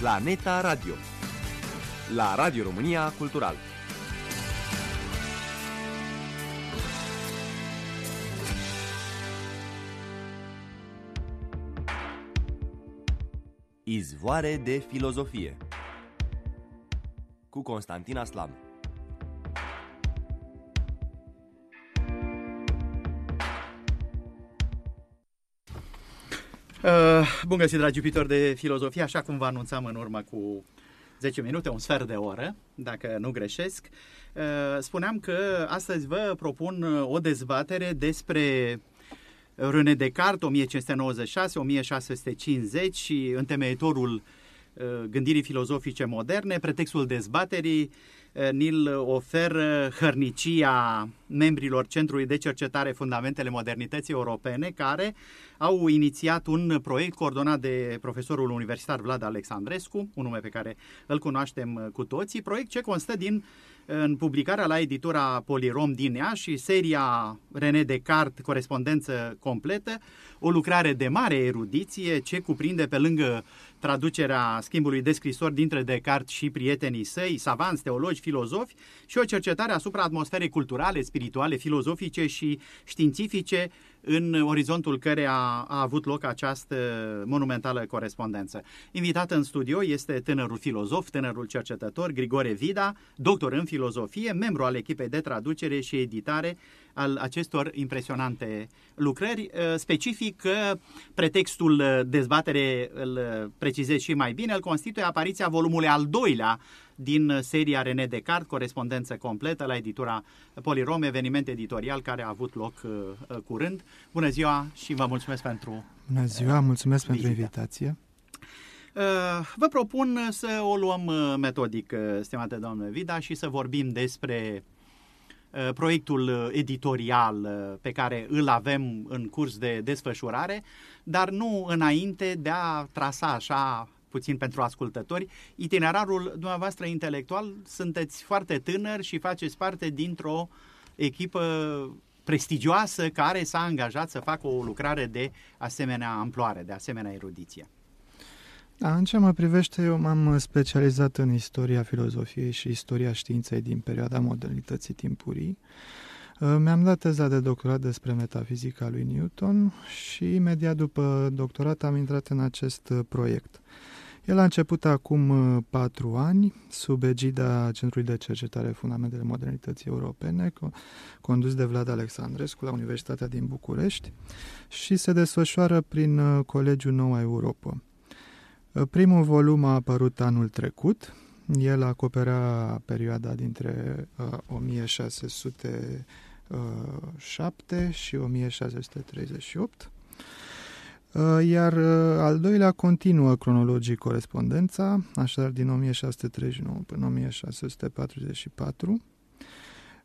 Planeta Radio la Radio România Cultural. Izvoare de filozofie cu Constantina Slam. Uh, bun găsit, dragi iubitori de filozofie, așa cum vă anunțam în urmă cu 10 minute, un sfert de oră, dacă nu greșesc. Uh, spuneam că astăzi vă propun uh, o dezbatere despre René Descartes, 1596-1650 și întemeitorul uh, gândirii filozofice moderne. Pretextul dezbaterii ni-l oferă hărnicia membrilor Centrului de Cercetare Fundamentele Modernității Europene, care au inițiat un proiect coordonat de profesorul universitar Vlad Alexandrescu, un nume pe care îl cunoaștem cu toții, proiect ce constă din în publicarea la editura Polirom din ea și seria René Descartes, corespondență completă, o lucrare de mare erudiție ce cuprinde pe lângă traducerea schimbului de scrisori dintre Descartes și prietenii săi, savanți, teologi, filozofi și o cercetare asupra atmosferei culturale, spirituale, filozofice și științifice în orizontul care a, a avut loc această monumentală corespondență. Invitat în studio este tânărul filozof, tânărul cercetător Grigore Vida, doctor în filozofie, membru al echipei de traducere și editare al acestor impresionante lucrări. Uh, specific, uh, pretextul uh, dezbatere, îl precizez și mai bine, îl constituie apariția volumului al doilea din seria René Descartes, corespondență completă la editura Polirom, eveniment editorial care a avut loc curând. Bună ziua și vă mulțumesc pentru Bună ziua, mulțumesc vizita. pentru invitație. Vă propun să o luăm metodic, stimate doamnă Vida, și să vorbim despre Uh, proiectul uh, editorial uh, pe care îl avem în curs de desfășurare, dar nu înainte de a trasa așa puțin pentru ascultători, itinerarul dumneavoastră intelectual, sunteți foarte tânăr și faceți parte dintr-o echipă prestigioasă care s-a angajat să facă o lucrare de asemenea amploare, de asemenea erudiție. Da, în ce mă privește, eu m-am specializat în istoria filozofiei și istoria științei din perioada modernității timpurii. Uh, mi-am dat teza de doctorat despre metafizica lui Newton și imediat după doctorat am intrat în acest uh, proiect. El a început acum uh, patru ani sub egida Centrului de Cercetare Fundamentele Modernității Europene, condus de Vlad Alexandrescu la Universitatea din București și se desfășoară prin Colegiul Noua Europa. Primul volum a apărut anul trecut. El acoperea perioada dintre uh, 1607 și 1638. Uh, iar uh, al doilea continuă cronologic corespondența, așadar din 1639 până 1644.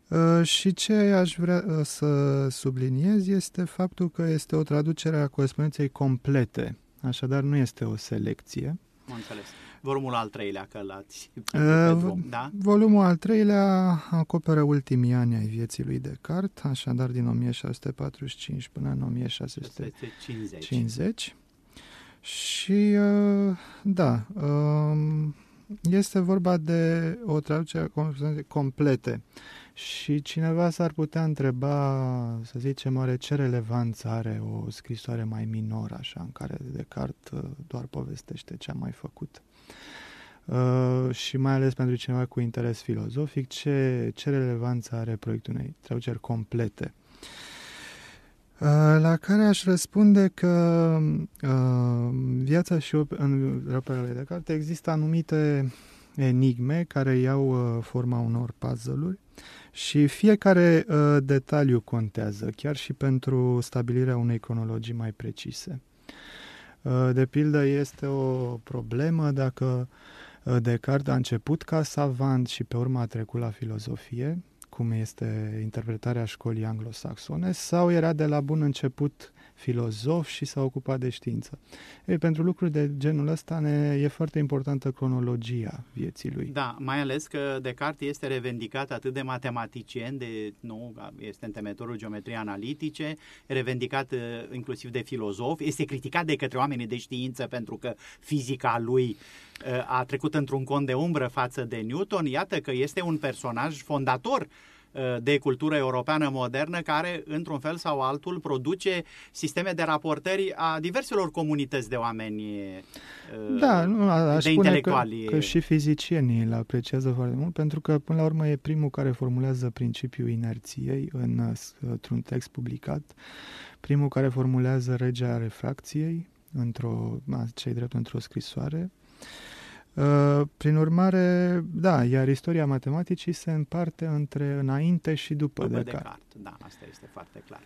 Uh, și ce aș vrea să subliniez este faptul că este o traducere a corespondenței complete Așadar, nu este o selecție. Am înțeles. Volumul al treilea, că l-ați uh, drum, da? Volumul al treilea acoperă ultimii ani ai vieții lui Descartes, așadar din 1645 până în 1650. 50. Și, uh, da, uh, este vorba de o traducere complete. Și cineva s-ar putea întreba, să zicem, oare ce relevanță are o scrisoare mai minoră, așa, în care Descartes uh, doar povestește ce a mai făcut. Uh, și mai ales pentru cineva cu interes filozofic, ce, ce relevanță are proiectul unei traduceri complete. Uh, la care aș răspunde că uh, viața și op- în operele de carte există anumite enigme care iau uh, forma unor puzzle-uri și fiecare uh, detaliu contează, chiar și pentru stabilirea unei cronologii mai precise. Uh, de pildă, este o problemă dacă uh, Descartes a început ca savant și pe urmă a trecut la filozofie, cum este interpretarea școlii anglosaxone, sau era de la bun început filozof și s-a ocupat de știință. Ei, pentru lucruri de genul ăsta ne, e foarte importantă cronologia vieții lui. Da, mai ales că Descartes este revendicat atât de matematicieni, de, nu, este întemeitorul geometriei analitice, revendicat uh, inclusiv de filozof, este criticat de către oamenii de știință pentru că fizica lui uh, a trecut într-un cont de umbră față de Newton. Iată că este un personaj fondator Uh, de cultură europeană modernă care, într-un fel sau altul, produce sisteme de raportări a diverselor comunități de oameni uh, da, nu, aș de intelectuali. Că, că și fizicienii îl apreciază foarte mult, pentru că, până la urmă, e primul care formulează principiul inerției în, într-un text publicat, primul care formulează regea refracției, într-o, cei drept într-o scrisoare, Uh, prin urmare, da, iar istoria matematicii se împarte între înainte și după, după Descartes. Descartes. Da, asta este foarte clar.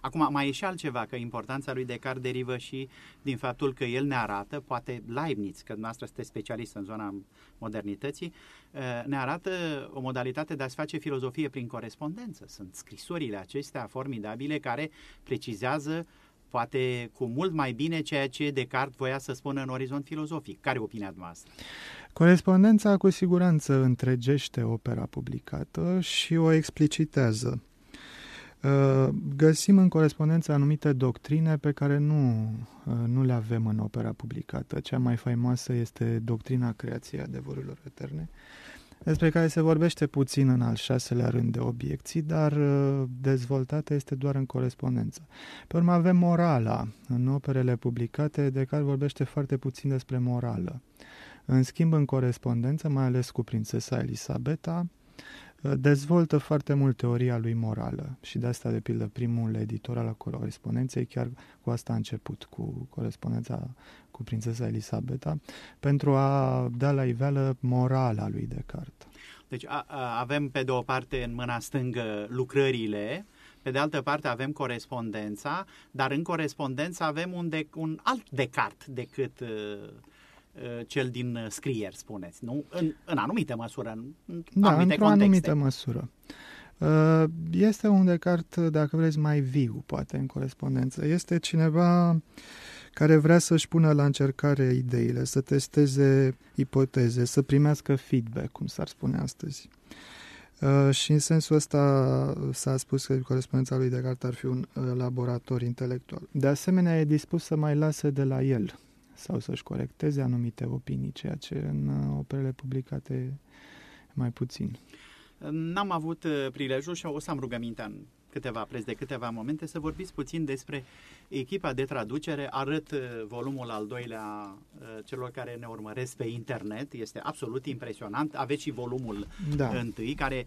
Acum, mai e și altceva, că importanța lui Descartes derivă și din faptul că el ne arată, poate Leibniz, că dumneavoastră sunteți specialist în zona modernității, uh, ne arată o modalitate de a se face filozofie prin corespondență. Sunt scrisorile acestea formidabile care precizează uh, poate cu mult mai bine ceea ce Descartes voia să spună în orizont filozofic. Care e opinia noastră? Corespondența cu siguranță întregește opera publicată și o explicitează. Uh, găsim în corespondență anumite doctrine pe care nu, uh, nu le avem în opera publicată. Cea mai faimoasă este doctrina creației adevărurilor eterne, despre care se vorbește puțin în al șaselea rând de obiecții, dar uh, dezvoltată este doar în corespondență. Pe urmă avem morala. În operele publicate, de care vorbește foarte puțin despre morală. În schimb, în corespondență, mai ales cu prințesa Elisabeta, dezvoltă foarte mult teoria lui morală și de asta, de pildă, primul editor al corespondenței chiar cu asta a început, cu corespondența cu prințesa Elisabeta, pentru a da la iveală morala lui Descartes. Deci a, a, avem pe de o parte în mâna stângă lucrările, pe de altă parte avem corespondența, dar în corespondență avem un, de, un alt Descartes decât uh, Uh, cel din uh, scrier, spuneți, nu? În, în anumite măsură, în, da, anumite într-o contexte. anumită măsură. Uh, este un Descartes, dacă vreți, mai viu, poate, în corespondență. Este cineva care vrea să-și pună la încercare ideile, să testeze ipoteze, să primească feedback, cum s-ar spune astăzi. Uh, și în sensul ăsta s-a spus că corespondența lui Descartes ar fi un uh, laborator intelectual. De asemenea, e dispus să mai lase de la el sau să-și corecteze anumite opinii, ceea ce în uh, operele publicate mai puțin. N-am avut uh, prilejul și o să am rugămintea în câteva preț de câteva momente să vorbiți puțin despre echipa de traducere. Arăt uh, volumul al doilea celor care ne urmăresc pe internet. Este absolut impresionant. Aveți și volumul da. întâi, care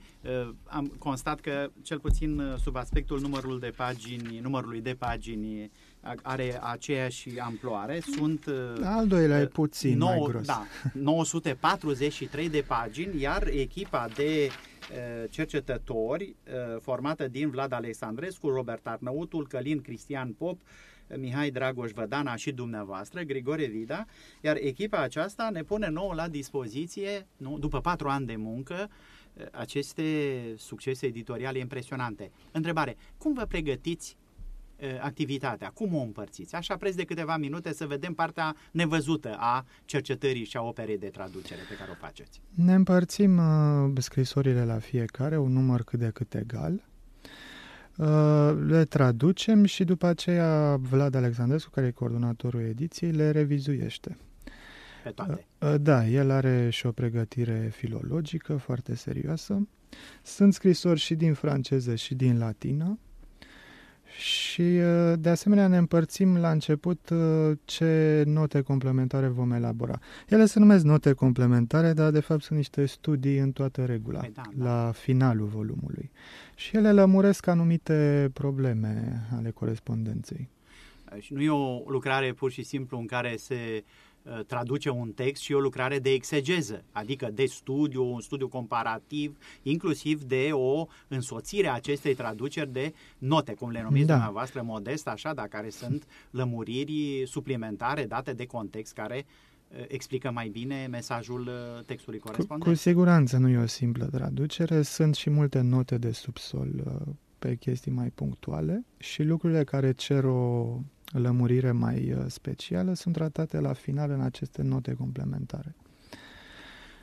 am constat că, cel puțin sub aspectul numărul de pagini, numărului de pagini are aceeași amploare. Sunt al doilea e uh, puțin 9, mai gros. Da, 943 de pagini, iar echipa de uh, cercetători uh, formată din Vlad Alexandrescu, Robert Arnăutul, Călin Cristian Pop, Mihai Dragoș Vădana și dumneavoastră, Grigore Vida, iar echipa aceasta ne pune nouă la dispoziție, nu, după patru ani de muncă, aceste succese editoriale impresionante. Întrebare, cum vă pregătiți activitatea? Cum o împărțiți? Așa preț de câteva minute să vedem partea nevăzută a cercetării și a operei de traducere pe care o faceți. Ne împărțim uh, scrisorile la fiecare, un număr cât de cât egal. Uh, le traducem și după aceea Vlad Alexandrescu, care e coordonatorul ediției, le revizuiește. Pe toate. Uh, da, el are și o pregătire filologică foarte serioasă. Sunt scrisori și din franceză și din latină și uh, de asemenea ne împărțim la început uh, ce note complementare vom elabora. Ele se numesc note complementare, dar de fapt sunt niște studii în toată regula, păi da, da. la finalul volumului. Și ele lămuresc anumite probleme ale corespondenței. Și nu e o lucrare pur și simplu în care se Uh, traduce un text și o lucrare de exegeză, adică de studiu, un studiu comparativ, inclusiv de o însoțire a acestei traduceri de note, cum le numiți da. dumneavoastră modest, așa, dar care sunt lămuriri suplimentare date de context care uh, explică mai bine mesajul uh, textului corespondent. Cu, cu siguranță nu e o simplă traducere, sunt și multe note de subsol pe chestii mai punctuale și lucrurile care cer o lămurire mai uh, specială sunt tratate la final în aceste note complementare.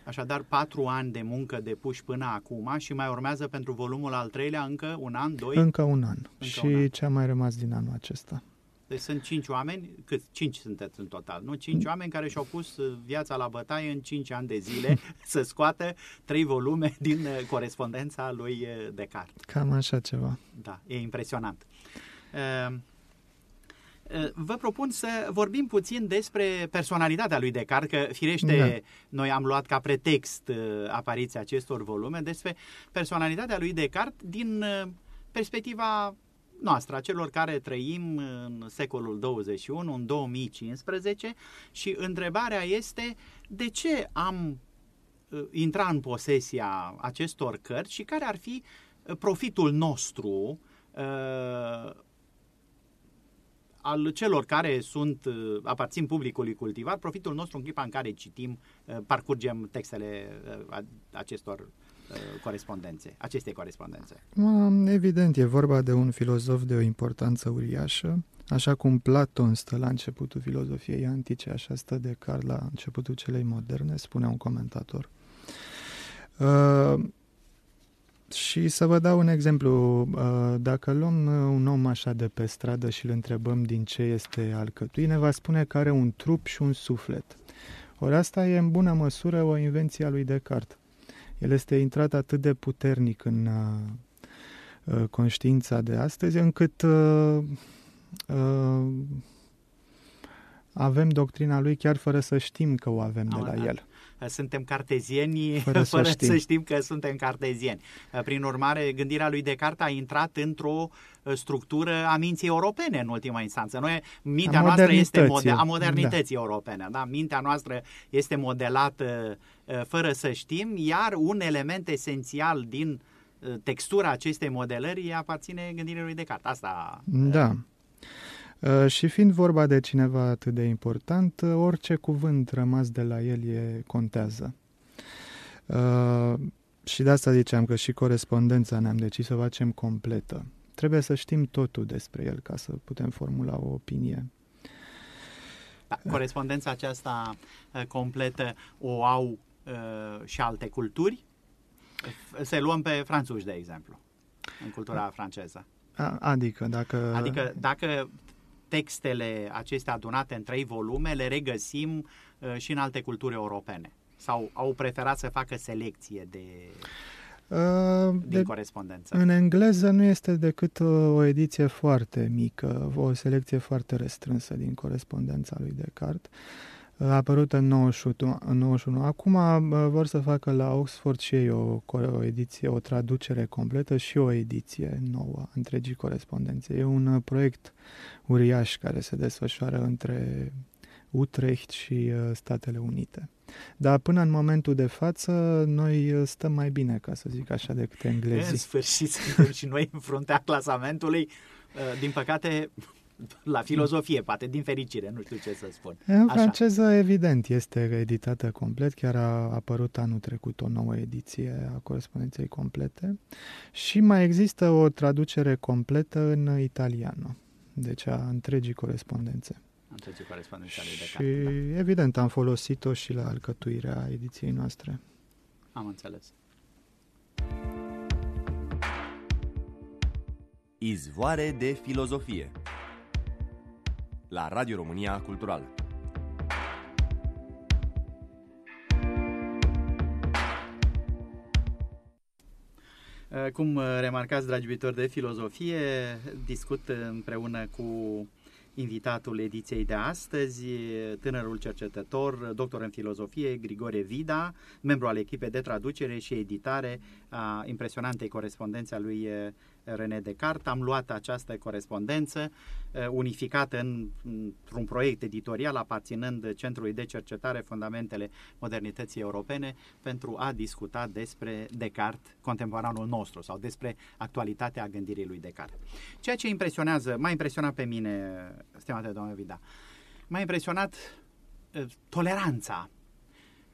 Așadar, patru ani de muncă depuși până acum și mai urmează pentru volumul al treilea încă un an, doi? Încă un an. Încă și un an. ce a mai rămas din anul acesta. Deci sunt cinci oameni, cât cinci sunteți în total, nu? Cinci mm. oameni care și-au pus uh, viața la bătaie în cinci ani de zile să scoată trei volume din uh, corespondența lui uh, Descartes. Cam așa ceva. Da, e impresionant. Vă propun să vorbim puțin despre personalitatea lui Descartes, că firește da. noi am luat ca pretext apariția acestor volume, despre personalitatea lui Descartes din perspectiva noastră, a celor care trăim în secolul 21, în 2015 și întrebarea este de ce am uh, intrat în posesia acestor cărți și care ar fi uh, profitul nostru uh, al celor care sunt, uh, aparțin publicului cultivat, profitul nostru în clipa în care citim, parcurgem textele acestor Uh, corespondențe, aceste corespondențe? Evident, e vorba de un filozof de o importanță uriașă, așa cum Platon stă la începutul filozofiei antice, așa stă Descartes la începutul celei moderne, spune un comentator. Uh, și să vă dau un exemplu. Uh, dacă luăm un om așa de pe stradă și îl întrebăm din ce este alcătuit, ne va spune că are un trup și un suflet. Ori asta e în bună măsură o invenție a lui Descartes. El este intrat atât de puternic în uh, uh, conștiința de astăzi, încât uh, uh, avem doctrina lui chiar fără să știm că o avem de la el. Suntem cartezieni fără, fără să, știm. să știm că suntem cartezieni. Prin urmare, gândirea lui Descartes a intrat într-o uh, structură a minții europene în ultima instanță. Noi, mintea a noastră este mode- a modernității da. europene. Da? Mintea noastră este modelată uh, fără să știm, iar un element esențial din uh, textura acestei modelări aparține gândirii lui Descartes. Asta da. Uh, și fiind vorba de cineva atât de important, uh, orice cuvânt rămas de la el e, contează. Uh, și de asta ziceam că și corespondența ne-am decis să o facem completă. Trebuie să știm totul despre el ca să putem formula o opinie. Da, corespondența aceasta completă o au uh, și alte culturi. Să luăm pe franțuși, de exemplu, în cultura franceză. Adică dacă... Adică dacă textele acestea adunate în trei volume le regăsim uh, și în alte culturi europene? Sau au preferat să facă selecție de, uh, din de, corespondență? În engleză nu este decât o, o ediție foarte mică, o selecție foarte restrânsă din corespondența lui Descartes. A apărut în 91. În 91. Acum vor să facă la Oxford și ei o, o ediție, o traducere completă și o ediție nouă întregii corespondențe. E un uh, proiect uriaș care se desfășoară între Utrecht și uh, Statele Unite. Dar până în momentul de față, noi uh, stăm mai bine, ca să zic așa, decât englezii. În sfârșit suntem și noi în fruntea clasamentului. Din păcate, la filozofie, poate, din fericire, nu știu ce să spun. În Așa. franceză, evident, este editată complet, chiar a apărut anul trecut o nouă ediție a corespondenței complete și mai există o traducere completă în italiană, deci a întregii corespondențe. Întregii corespondențe ale Și, da. evident, am folosit-o și la alcătuirea ediției noastre. Am înțeles. Izvoare de filozofie la Radio România Cultural. Uh, cum uh, remarcați, dragi iubitori de filozofie, discut împreună cu invitatul ediției de astăzi, tânărul cercetător, doctor în filozofie, Grigore Vida, membru al echipei de traducere și editare a impresionantei corespondențe a lui René Descartes. Am luat această corespondență uh, unificată în, într-un proiect editorial aparținând Centrului de Cercetare Fundamentele Modernității Europene pentru a discuta despre Descartes, contemporanul nostru, sau despre actualitatea gândirii lui Descartes. Ceea ce impresionează, m-a impresionat pe mine, stimate doamne Vida, m-a impresionat uh, toleranța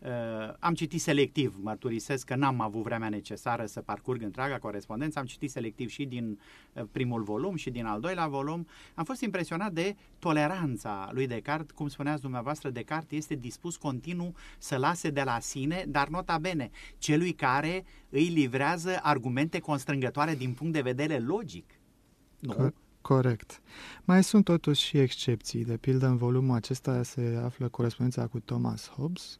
Uh, am citit selectiv, mărturisesc că n-am avut vremea necesară să parcurg întreaga corespondență, am citit selectiv și din uh, primul volum și din al doilea volum. Am fost impresionat de toleranța lui Descartes, cum spuneați dumneavoastră, Descartes este dispus continuu să lase de la sine, dar nota bene, celui care îi livrează argumente constrângătoare din punct de vedere logic. Nu? Co- corect. Mai sunt totuși și excepții. De pildă, în volumul acesta se află corespondența cu Thomas Hobbes,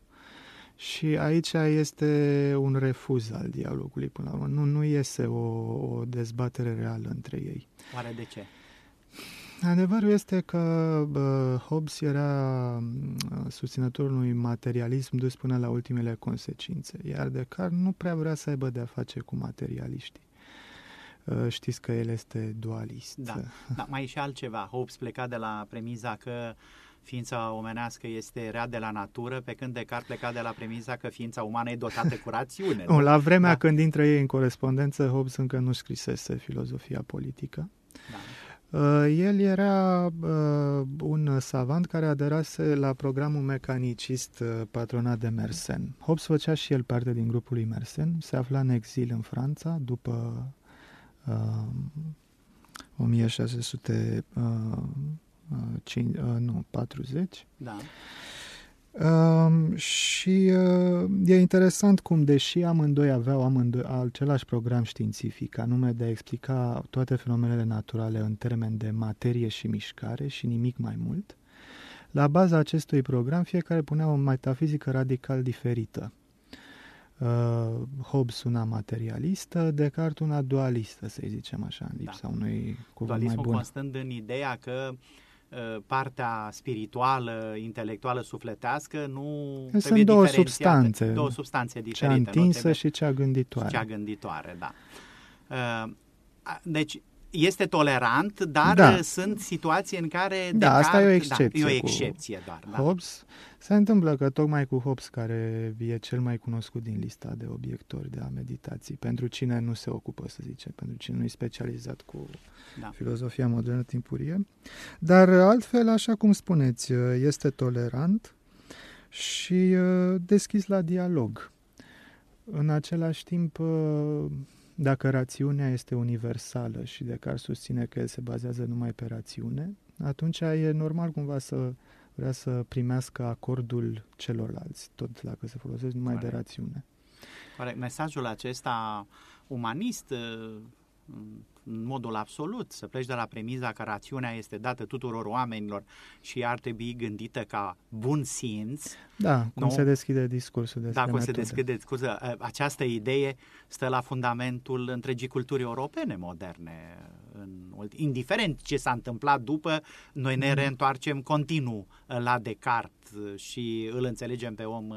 și aici este un refuz al dialogului până la urmă. Nu, nu iese o, o dezbatere reală între ei. Oare de ce? Adevărul este că bă, Hobbes era susținătorul unui materialism dus până la ultimele consecințe, iar Descartes nu prea vrea să aibă de-a face cu materialiștii. Știți că el este dualist. Da, da mai e și altceva. Hobbes pleca de la premiza că ființa omenească este rea de la natură, pe când Descartes pleca de la premisa că ființa umană e dotată cu rațiune. Nu? La vremea da? când intră ei în corespondență, Hobbes încă nu scrisese filozofia politică. Da. Uh, el era uh, un savant care aderase la programul mecanicist uh, patronat de Mersenne. Hobbes făcea și el parte din grupul lui Mersenne, se afla în exil în Franța după uh, 1600 uh, 5, uh, nu, 40. Da. Uh, și uh, e interesant cum, deși amândoi aveau amândoi același program științific, anume de a explica toate fenomenele naturale în termen de materie și mișcare și nimic mai mult, la baza acestui program fiecare punea o metafizică radical diferită. Uh, Hobbes una materialistă, Descartes una dualistă, să zicem așa, în lipsa da. unui cuvânt mai bun. constând în ideea că uh, Uh, partea spirituală, intelectuală, sufletească, nu Sunt două substanțe. Două substanțe diferite. Cea întinsă și cea gânditoare. Cea gânditoare, da. Uh, deci, este tolerant, dar da. sunt situații în care... Da, asta e o excepție. Da, e o excepție doar. Da. Hobbes, se întâmplă că tocmai cu Hobbes, care e cel mai cunoscut din lista de obiectori de a meditații, pentru cine nu se ocupă, să zicem, pentru cine nu e specializat cu da. filozofia modernă timpurie. Dar altfel, așa cum spuneți, este tolerant și uh, deschis la dialog. În același timp, uh, dacă rațiunea este universală și de care susține că el se bazează numai pe rațiune, atunci e normal cumva să vrea să primească acordul celorlalți, tot dacă se folosesc numai Corect. de rațiune. Corect. Mesajul acesta umanist în modul absolut, să pleci de la premiza că rațiunea este dată tuturor oamenilor și ar trebui gândită ca bun simț. Da, cum nu? se deschide discursul despre Da, cum se deschide discursul. Această idee stă la fundamentul întregii culturi europene moderne. În, indiferent ce s-a întâmplat după, noi ne mm. reîntoarcem continuu la Descartes și îl înțelegem pe om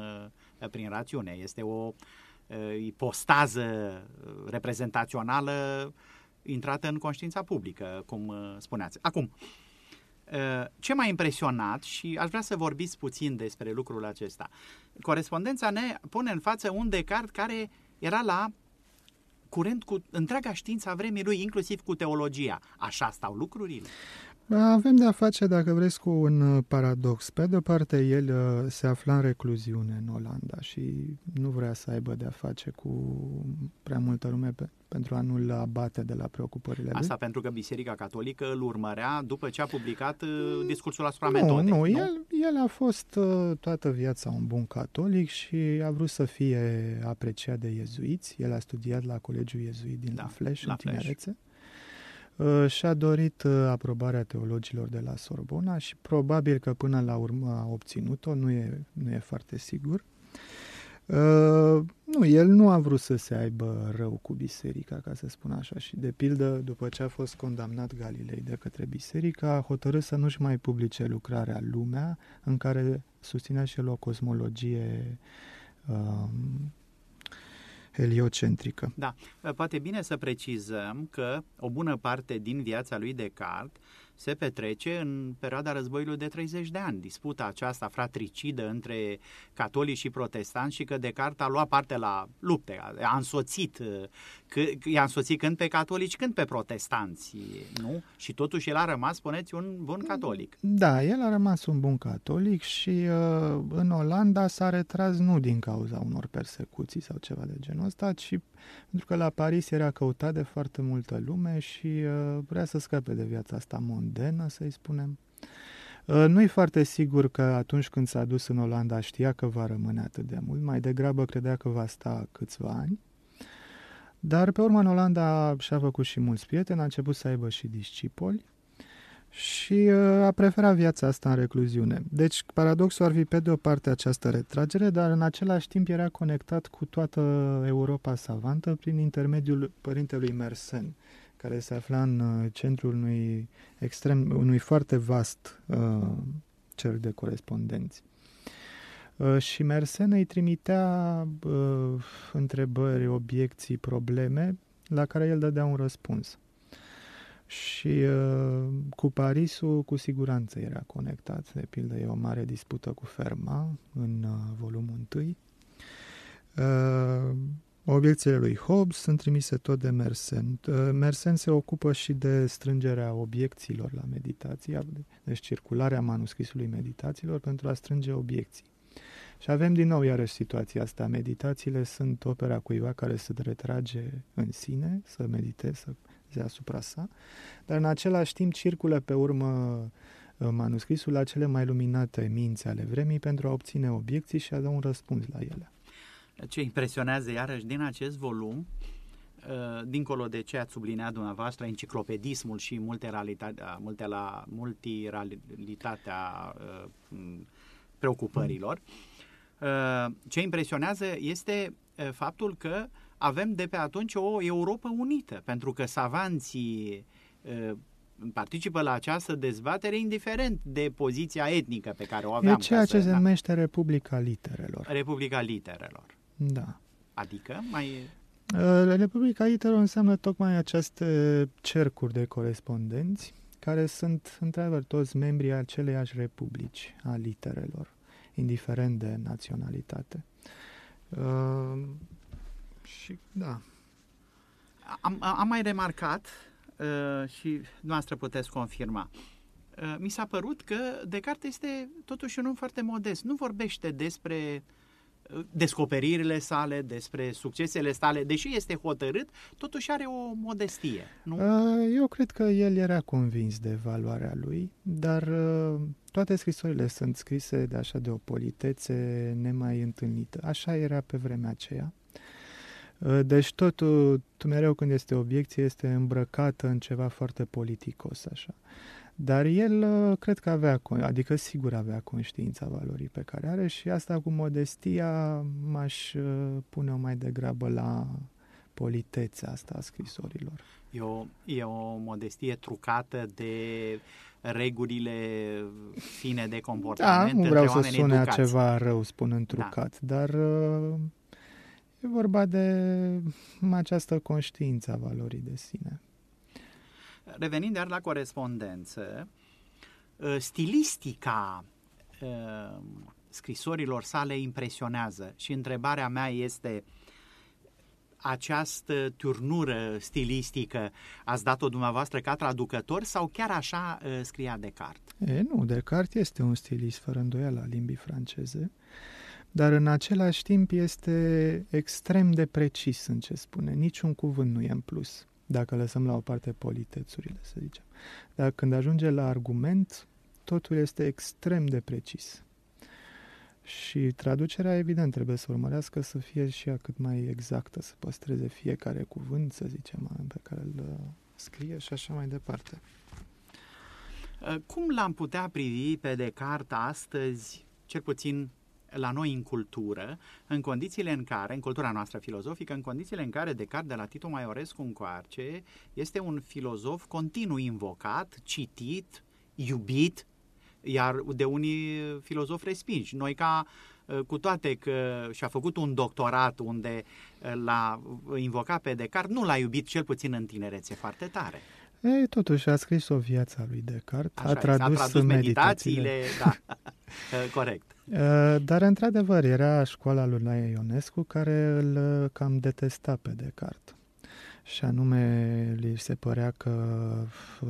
prin rațiune. Este o ipostază reprezentațională intrată în conștiința publică, cum uh, spuneați. Acum, uh, ce m-a impresionat și aș vrea să vorbiți puțin despre lucrul acesta. Corespondența ne pune în față un Descartes care era la curent cu întreaga știință a vremii lui, inclusiv cu teologia. Așa stau lucrurile? Avem de a face, dacă vreți, cu un uh, paradox. Pe de-o parte, el uh, se afla în recluziune în Olanda și nu vrea să aibă de a face cu prea multă lume pe, pentru a nu-l abate de la preocupările Asta lui. pentru că Biserica Catolică îl urmărea după ce a publicat uh, discursul asupra nu, metodei. Nu, nu, el, el a fost toată viața un bun catolic și a vrut să fie apreciat de iezuiți. El a studiat la Colegiul Iezuit din da, La Flash, la în tinerețe. Flash. Uh, și-a dorit uh, aprobarea teologilor de la Sorbona și probabil că până la urmă a obținut-o, nu e, nu e foarte sigur. Uh, nu, el nu a vrut să se aibă rău cu biserica, ca să spun așa, și de pildă, după ce a fost condamnat Galilei de către biserica, a hotărât să nu-și mai publice lucrarea Lumea, în care susținea și el o cosmologie uh, heliocentrică. Da, poate bine să precizăm că o bună parte din viața lui Descartes se petrece în perioada războiului de 30 de ani. Disputa aceasta fratricidă între catolici și protestanți și că Descartes a luat parte la lupte, a însoțit, i-a însoțit când pe catolici, când pe protestanți, nu? Și totuși el a rămas, spuneți, un bun catolic. Da, el a rămas un bun catolic și uh, în Olanda s-a retras nu din cauza unor persecuții sau ceva de genul ăsta, ci pentru că la Paris era căutat de foarte multă lume și uh, vrea să scape de viața asta mondenă, să-i spunem. Uh, nu-i foarte sigur că atunci când s-a dus în Olanda știa că va rămâne atât de mult, mai degrabă credea că va sta câțiva ani. Dar pe urmă în Olanda și-a făcut și mulți prieteni, a început să aibă și discipoli și uh, a preferat viața asta în recluziune. Deci, paradoxul ar fi pe de o parte această retragere, dar în același timp era conectat cu toată Europa savantă prin intermediul părintelui Mersen, care se afla în uh, centrul unui, extrem, unui foarte vast uh, cer de corespondenți. Uh, și Mersen îi trimitea uh, întrebări, obiecții, probleme la care el dădea un răspuns. Și uh, cu Parisul cu siguranță era conectat. De pildă e o mare dispută cu Ferma în uh, volumul 1. Uh, obiecțiile lui Hobbes sunt trimise tot de Mersen. Uh, Mersen se ocupă și de strângerea obiecțiilor la meditație, deci circularea manuscrisului meditațiilor pentru a strânge obiecții. Și avem din nou iarăși situația asta. Meditațiile sunt opera cuiva care se retrage în sine, să mediteze, să asupra sa, dar în același timp circulă pe urmă uh, manuscrisul la cele mai luminate minți ale vremii pentru a obține obiecții și a da un răspuns la ele. Ce impresionează iarăși din acest volum, uh, dincolo de ce ați subliniat dumneavoastră, enciclopedismul și multirealitatea, multirealitatea uh, preocupărilor, ce impresionează este faptul că avem de pe atunci o Europa unită, pentru că savanții participă la această dezbatere indiferent de poziția etnică pe care o aveam. E ceea ce se da. numește Republica Literelor. Republica Literelor. Da. Adică mai... Republica Literelor înseamnă tocmai aceste cercuri de corespondenți care sunt, într-adevăr, toți membrii aceleiași republici a literelor, indiferent de naționalitate. Și da. Am, am mai remarcat uh, și noastră puteți confirma. Uh, mi s-a părut că Descartes este totuși un om foarte modest. Nu vorbește despre uh, descoperirile sale, despre succesele sale, deși este hotărât, totuși are o modestie. Nu? Uh, eu cred că el era convins de valoarea lui, dar uh, toate scrisorile sunt scrise de așa de o politețe nemai întâlnită. Așa era pe vremea aceea. Uh, deci totul, mereu când este obiecție, este îmbrăcată în ceva foarte politicos, așa. Dar el uh, cred că avea, adică sigur avea conștiința valorii pe care are și asta cu modestia m-aș uh, pune-o mai degrabă la politețea asta a scrisorilor. E o, e o modestie trucată de regulile fine de comportament Da, nu vreau să sune educați. ceva rău spunând da. trucat, da. dar E vorba de această conștiință a valorii de sine. Revenind iar la corespondență, ă, stilistica ă, scrisorilor sale impresionează și întrebarea mea este această turnură stilistică ați dat-o dumneavoastră ca traducător sau chiar așa ă, scria Descartes? E, nu, Descartes este un stilist fără îndoială a limbii franceze dar în același timp este extrem de precis în ce spune. Niciun cuvânt nu e în plus, dacă lăsăm la o parte politețurile, să zicem. Dar când ajunge la argument, totul este extrem de precis. Și traducerea, evident, trebuie să urmărească să fie și ea cât mai exactă, să păstreze fiecare cuvânt, să zicem, pe care îl uh, scrie și așa mai departe. Uh, cum l-am putea privi pe Descartes astăzi, cel puțin la noi în cultură, în condițiile în care, în cultura noastră filozofică, în condițiile în care Descartes de la Tito Maiorescu încoarce este un filozof continuu invocat, citit, iubit, iar de unii filozofi respinși. Noi ca cu toate că și-a făcut un doctorat unde l-a invocat pe Descartes, nu l-a iubit cel puțin în tinerețe foarte tare. E, totuși a scris o viață lui Descartes, Așa, a tradus, a tradus meditațiile. meditațiile da, corect. Dar, într-adevăr, era școala lui Nae Ionescu care îl cam detesta pe Descartes. Și anume, li se părea că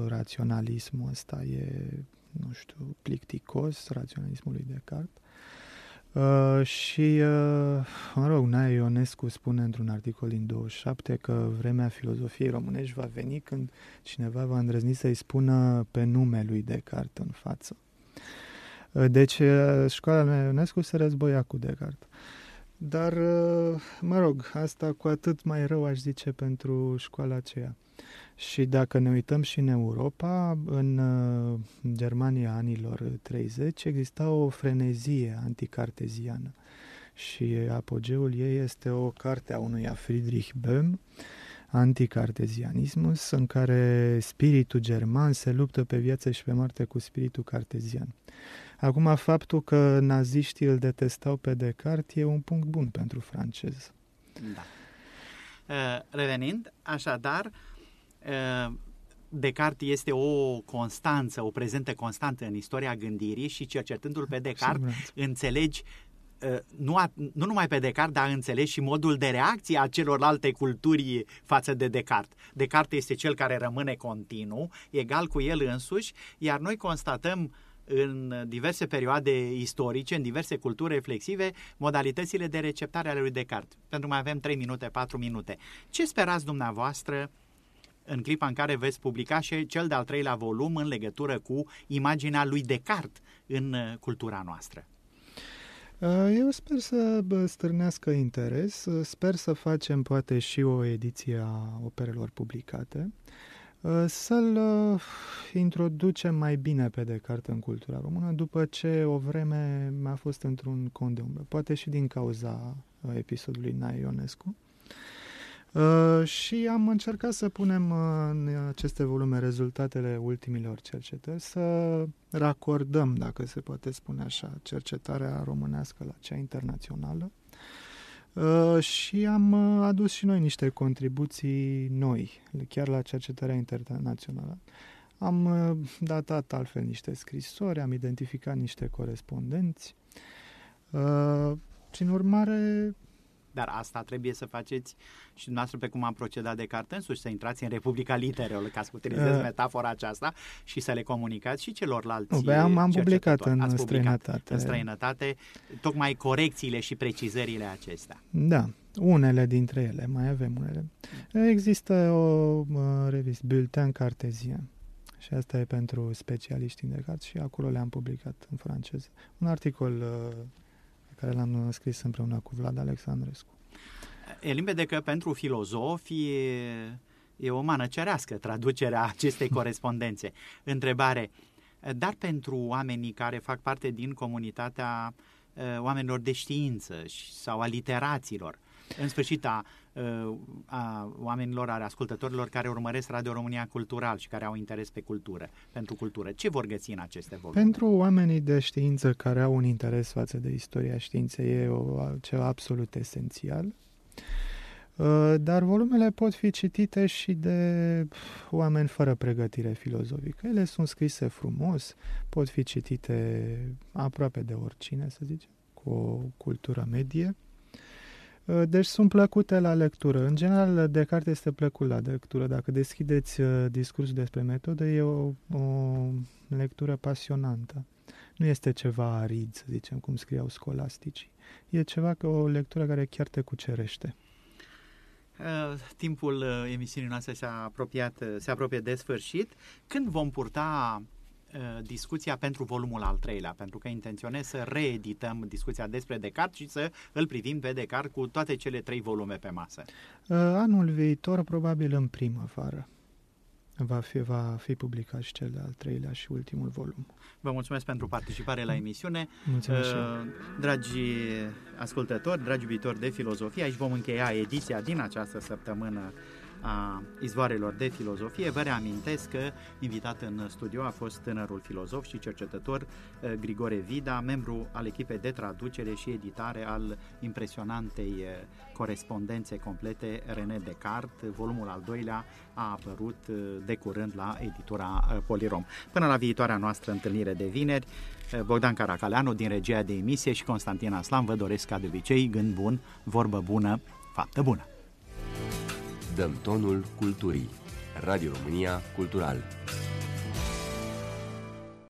raționalismul ăsta e, nu știu, plicticos, raționalismul lui Descartes. Uh, și, uh, mă rog, Nae Ionescu spune într-un articol din 27 că vremea filozofiei românești va veni când cineva va îndrăzni să-i spună pe nume lui Descartes în față. Uh, deci, uh, școala Nae Ionescu se războia cu Descartes. Dar, uh, mă rog, asta cu atât mai rău aș zice pentru școala aceea. Și dacă ne uităm și în Europa, în uh, Germania anilor 30 exista o frenezie anticarteziană și apogeul ei este o carte a unui Friedrich Böhm, Anticartezianismus, în care spiritul german se luptă pe viață și pe moarte cu spiritul cartezian. Acum, faptul că naziștii îl detestau pe Descartes e un punct bun pentru francez. Da. Uh, revenind, așadar, uh, Descartes este o constanță, o prezentă constantă în istoria gândirii și cercetându-l pe Descartes înțelegi uh, nu, a, nu numai pe Descartes, dar înțelegi și modul de reacție a celorlalte culturi față de Descartes. Descartes este cel care rămâne continuu, egal cu el însuși, iar noi constatăm în diverse perioade istorice, în diverse culturi reflexive, modalitățile de receptare ale lui Descartes. Pentru mai avem 3 minute, 4 minute. Ce sperați dumneavoastră în clipa în care veți publica și cel de-al treilea volum în legătură cu imaginea lui Descartes în uh, cultura noastră? Uh, eu sper să stârnească interes, sper să facem poate și o ediție a operelor publicate. Uh, să-l uh, introducem mai bine pe Descartes în cultura română după ce o vreme a fost într-un cont de umbră, poate și din cauza uh, episodului Nae Ionescu. și am încercat să punem în aceste volume rezultatele ultimilor cercetări, să racordăm, dacă se poate spune așa, cercetarea românească la cea internațională Uh, și am uh, adus și noi niște contribuții noi, chiar la cercetarea internațională. Am uh, datat altfel niște scrisori, am identificat niște corespondenți. Prin urmare, dar asta trebuie să faceți și dumneavoastră pe cum am procedat de carte însuși, să intrați în Republica Literelor, ca să utilizez uh, metafora aceasta și să le comunicați și celorlalți Nu, am, am publicat în Ați străinătate. în străinătate tocmai corecțiile și precizările acestea. Da, unele dintre ele, mai avem unele. Există o uh, revistă, Bulletin Cartezian. Și asta e pentru specialiști indicați și acolo le-am publicat în franceză. Un articol uh, care l-am scris împreună cu Vlad Alexandrescu. E limpede că pentru filozofi e, e o mană cerească traducerea acestei corespondențe. Întrebare, dar pentru oamenii care fac parte din comunitatea oamenilor de știință sau a literaților, în sfârșit a, a oamenilor, a ascultătorilor care urmăresc Radio România Cultural și care au interes pe cultură, pentru cultură. Ce vor găsi în aceste volume? Pentru oamenii de știință care au un interes față de istoria științei e o, ceva absolut esențial. Dar volumele pot fi citite și de oameni fără pregătire filozofică. Ele sunt scrise frumos, pot fi citite aproape de oricine, să zicem, cu o cultură medie. Uh, deci sunt plăcute la lectură. În general, Descartes este plăcut la lectură. Dacă deschideți uh, discursul despre metodă, e o, o lectură pasionantă. Nu este ceva arid, să zicem, cum scriau scolasticii. E ceva că o lectură care chiar te cucerește. Uh, timpul uh, emisiunii noastre s-a apropiat, uh, se apropie de sfârșit. Când vom purta Uh, discuția pentru volumul al treilea, pentru că intenționez să reedităm discuția despre Descartes și să îl privim pe Descartes cu toate cele trei volume pe masă. Uh, anul viitor, probabil în primăvară, va fi, va fi publicat și cel de-al treilea și ultimul volum. Vă mulțumesc pentru participare la emisiune. Mulțumesc uh, Dragi ascultători, dragi viitori de filozofie, aici vom încheia ediția din această săptămână a izvoarelor de filozofie. Vă reamintesc că invitat în studio a fost tânărul filozof și cercetător uh, Grigore Vida, membru al echipei de traducere și editare al impresionantei uh, corespondențe complete René Descartes. Volumul al doilea a apărut uh, de curând la editura Polirom. Până la viitoarea noastră întâlnire de vineri, Bogdan Caracaleanu din regia de emisie și Constantin Aslan vă doresc ca de obicei gând bun, vorbă bună, faptă bună. Dăm tonul culturii. Radio România Cultural.